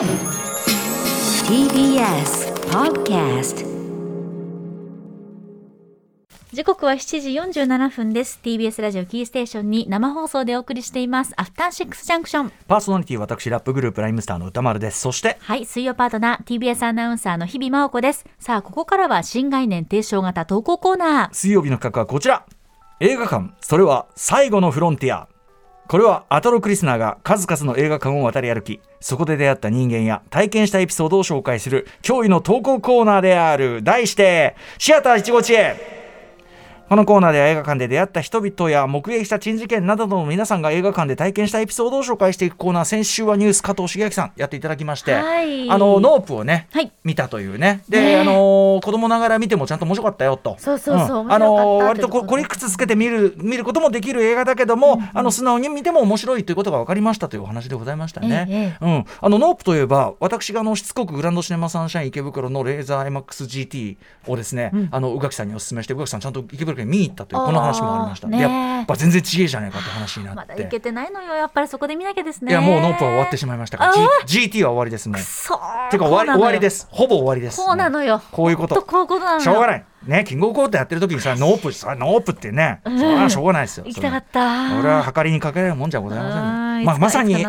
TBS Podcast 時刻は7時47分です。TBS ラジオキーステーションに生放送でお送りしています。アフターシックスジャンクションパーソナリティ私ラップグループライムスターの歌丸です。そしてはい水曜パートナー TBS アナウンサーの日々真央子です。さあここからは新概念提唱型投稿コーナー。水曜日の企画はこちら。映画館。それは最後のフロンティアこれはアトロクリスナーが数々の映画館を渡り歩きそこで出会った人間や体験したエピソードを紹介する驚異の投稿コーナーである。題してシアター一期一会このコーナーでは映画館で出会った人々や目撃した珍事件などの皆さんが映画館で体験したエピソードを紹介していくコーナー先週はニュース加藤シゲアキさんやっていただきまして、はい。あのノープをね、はい。見たというね。で、ねあの子供ながら見てもちゃんと面白かったよと。そうそうそうん。面白かったあの割とこここ小理屈つけて見る見ることもできる映画だけども、あの素直に見ても面白いということが分かりましたというお話でございましたね。ええうん、あのノープといえば私があのしつこくグランドシネマサンシャイン池袋のレーザー IMAX GT をですね、あの宇垣さんにお勧めして宇垣さんちゃんと池袋に見に行ったというこの話もありました。ねでやっぱ全然違えじゃないかって話になって。まだいけてないのよやっぱりそこで見なきゃですねいやもうノープは終わってしまいましたから、あ G、GT は終わりですもん。そうてか終わり終わりですすほぼ終わりです。こうなのよこういうことほんこういうことなのよしょうがない。ね、キングオブコントやってる時にさ、ノープ、さ、ノープってね、それはしょうがないですよ。行きたかったそれは俺は計りにかけられるもんじゃございませんよ。まあ、まさに、映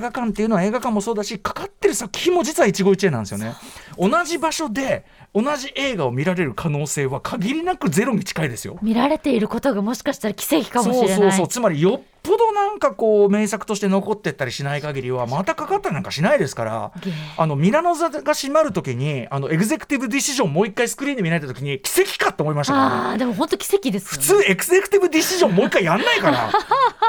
画館っていうのは映画館もそうだし、かかってる作品も実は一期一会なんですよね。同じ場所で、同じ映画を見られる可能性は限りなくゼロに近いですよ。見られていることがもしかしたら奇跡かもしれないそうそうそうつまりよっぽどなんかこう名作として残ってったりしない限りはまたかかったりなんかしないですからあのミラノ座が閉まるときにあのエグゼクティブディシジョンもう一回スクリーンで見られたときに奇跡かと思いましたから。ねあーでも本当奇跡ですね。通エグゼクティブディシジョンもう一回やんないから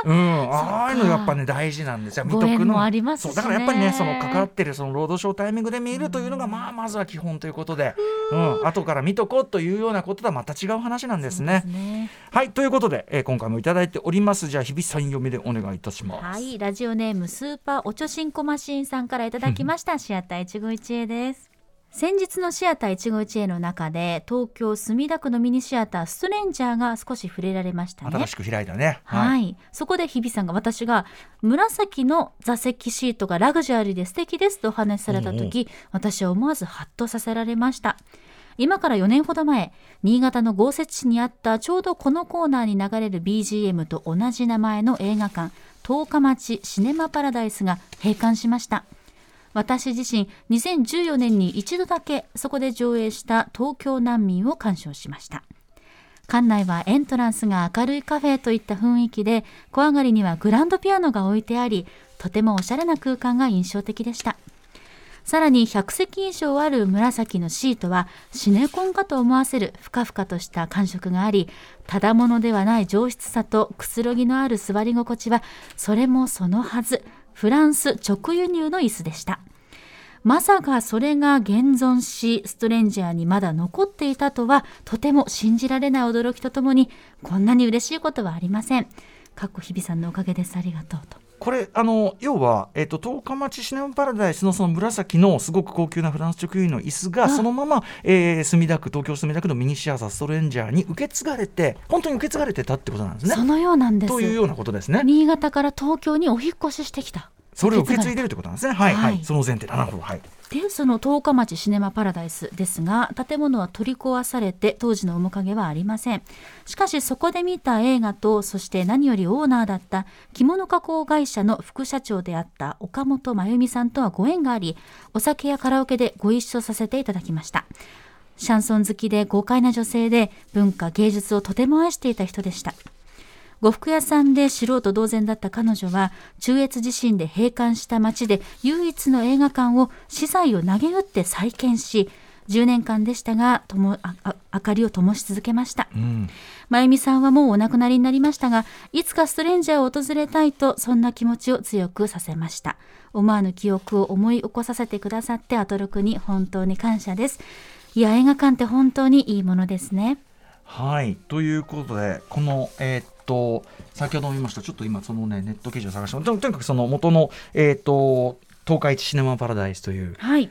うん。ああいうのやっぱね大事なんですよ。見とくの。もありますしね。そう。だからやっぱりねそのかかってるそのロードショータイミングで見るというのがまあまずは基本ということで。うん。後から見とこうというようなこととはまた違う話なんですね。すね。はいということで、えー今回もいただいております。じゃあ日比さん読みでお願いいたします。はい、ラジオネームスーパーおちょしんこマシーンさんからいただきました。シアター一期一会です。先日のシアター一期一会の中で東京墨田区のミニシアターストレンジャーが少し触れられましたね。新。しく開いたね。はい、そこで日比さんが私が紫の座席シートがラグジュアリーで素敵ですとお話しされた時、私は思わずハッとさせられました。今から4年ほど前新潟の豪雪地にあったちょうどこのコーナーに流れる BGM と同じ名前の映画館十日町シネマパラダイスが閉館しました私自身2014年に一度だけそこで上映した東京難民を鑑賞しました。館内はエントランスが明るいカフェといった雰囲気で小上がりにはグランドピアノが置いてありとてもおしゃれな空間が印象的でした。さらに100席以上ある紫のシートはシネコンかと思わせるふかふかとした感触がありただものではない上質さとくつろぎのある座り心地はそれもそのはず。フランス直輸入の椅子でした。まさかそれが現存しストレンジャーにまだ残っていたとはとても信じられない驚きとともにこんなに嬉しいことはありません。かっこ日比さんのおかげです。ありがとうと。これあの要は、えっと十日町シネマパラダイスのその紫のすごく高級なフランス直輸入の椅子がそのまま、えー墨田区東京墨田区のミニシアターストレンジャーに受け継がれて本当に受け継がれてたってことなんですね。そのようなんです。というようなことですね。新潟から東京にお引っ越ししてきたそれを受け継いででるってことなんですね。はい。はい、はい。その前提だなるほど。はい。でその十日町シネマパラダイスですが建物は取り壊されて当時の面影はありません。しかしそこで見た映画とそして何よりオーナーだった着物加工会社の副社長であった岡本真由美さんとはご縁がありお酒やカラオケでご一緒させていただきました。シャンソン好きで豪快な女性で文化芸術をとても愛していた人でした呉服屋さんで素人同然だった彼女は中越地震で閉館した町で唯一の映画館を資材を投げ打って再建し10年間でしたがともあ明かりを灯し続けました。うん、真由美さんはもうお亡くなりになりましたがいつかストレンジャーを訪れたいとそんな気持ちを強くさせました。思わぬ記憶を思い起こさせてくださってアトロクに本当に感謝です。いや映画館って本当にいいものですね。はい。ということでこのえーっと先ほども言いましたちょっと今そのねネット記事を探してととにかくその元のえーっと東海地シネマパラダイスというはい、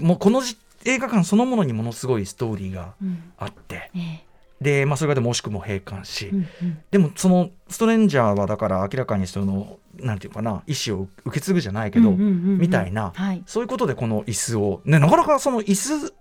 もうこのじ映画館そのものにものすごいストーリーがうん。あって、ええ。で、まあ、それがでも惜しくも閉館し、うんうん。でもそのストレンジャーはだから明らかにそのなんていうかな意思を受け継ぐじゃないけど、うんうんうんうん。みたいな、はい。そういうことでこの椅子を、ね、なかなかその椅子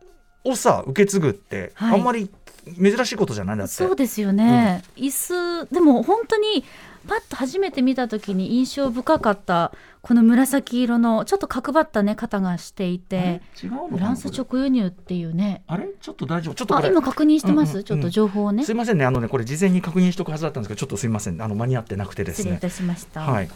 をさ受け継ぐってはい。あんまり珍しいことじゃないんだって。そうですよね、椅子でも本当にパッと初めて見た時に印象深かったこの紫色のちょっと角張ったね肩がしていて。違うのフランス直輸入っていうね。あれ？ちょっと大丈夫？ちょっと今確認してます、うんうんちょっと情報をね。すいませんね。あのねこれ事前に確認しておくはずだったんですけどちょっとすいません。あの間に合ってなくてですね。失礼いたしました、はい。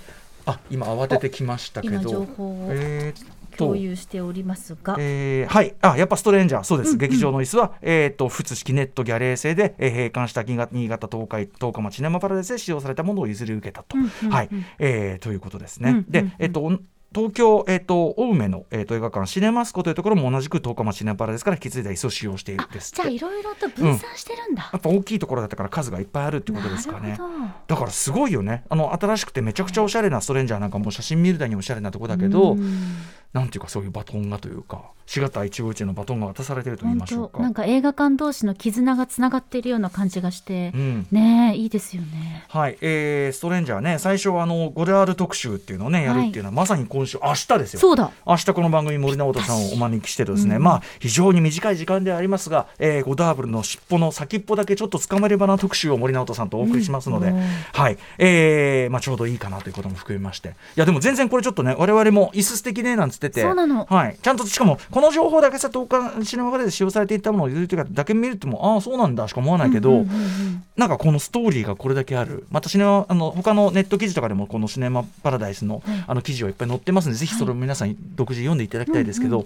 あ今慌ててきましたけ今ど情報を。えー共有しておりますが、えーはい。あやっぱストレンジャー。そうです、うんうん。劇場の椅子は、えー、と普通式ネットギャレー製で、えー閉館した新潟新潟東海東海町シネマパラダイスで使用されたものを譲り受けたと、うんうんうん。はい。えーということですね、うんうんうん。で、えっと東京、えっと青梅の、えっと映画館シネマスコというところも同じく東海町シネマパラダイスから引き継いだ椅子を使用しているですじゃあいろいろと分散してるんだ、やっぱ大きいところだったから数がいっぱいあるってことですかね。なるほど。だからすごいよね。あの新しくてめちゃくちゃおしゃれなストレンジャーなんかもう写真見るだにおしゃれなとこだけど、うんなんていうかそういうバトンがというか4型一期一会のバトンが渡されてると言い本ましょうか。当なんか映画館同士の絆がつながっているような感じがしてう、ん。ねえいいですよね。はい、えー、ストレンジャーね最初はあのゴレアール特集っていうのをねやるっていうのは、まさに今週明日ですよ。そうだ。明日この番組森直人さんをお招きしてですね、うん。まあ非常に短い時間ではありますが、えー、ゴダーブルの尻尾の先っぽだけちょっと捕まればな特集を森直人さんとお送りしますので、うん。はい、えーまあ、ちょうどいいかなということも含めまして。いやでも全然これちょっとね我々も椅子素敵ねなんつっててそうなの。はい、ちゃんとしかもこの情報だけさ10日シネマガレで使用されていたものを譲るというかだけ見るともああそうなんだしか思わないけど、うんうんうんうん。なんかこのストーリーがこれだけある。またシネマあの他のネット記事とかでもこのシネマパラダイスの,、はいあの記事はいっぱい載ってますのでぜひそれを皆さん独自に読んでいただきたいですけど、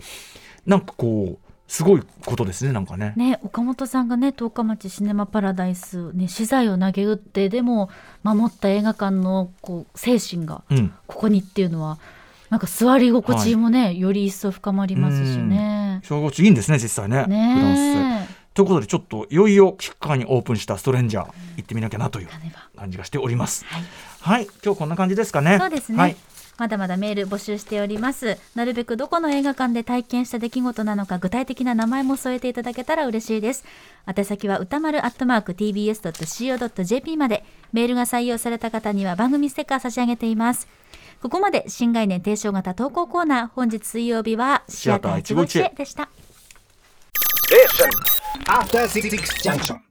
なんかこうすごいことですねなんかね。ね、岡本さんがね十日町シネマパラダイス、ね、資材を投げ打ってでも守った映画館のこう精神がうん。ここにっていうのはなんか座り心地もね、より一層深まりますしね。小学校いいんですね実際ねフランス。ということでちょっといよいよキッカーにオープンしたストレンジャー行ってみなきゃなという感じがしております。はい。はい。今日こんな感じですかね。そうですね、はい。まだまだメール募集しております。なるべくどこの映画館で体験した出来事なのか具体的な名前も添えていただけたら嬉しいです。宛先は歌丸アットマーク tbs.co.jp まで。メールが採用された方には番組ステッカー差し上げていますここまで新概念提唱型投稿コーナー本日水曜日はシアター151でした After Six Junction.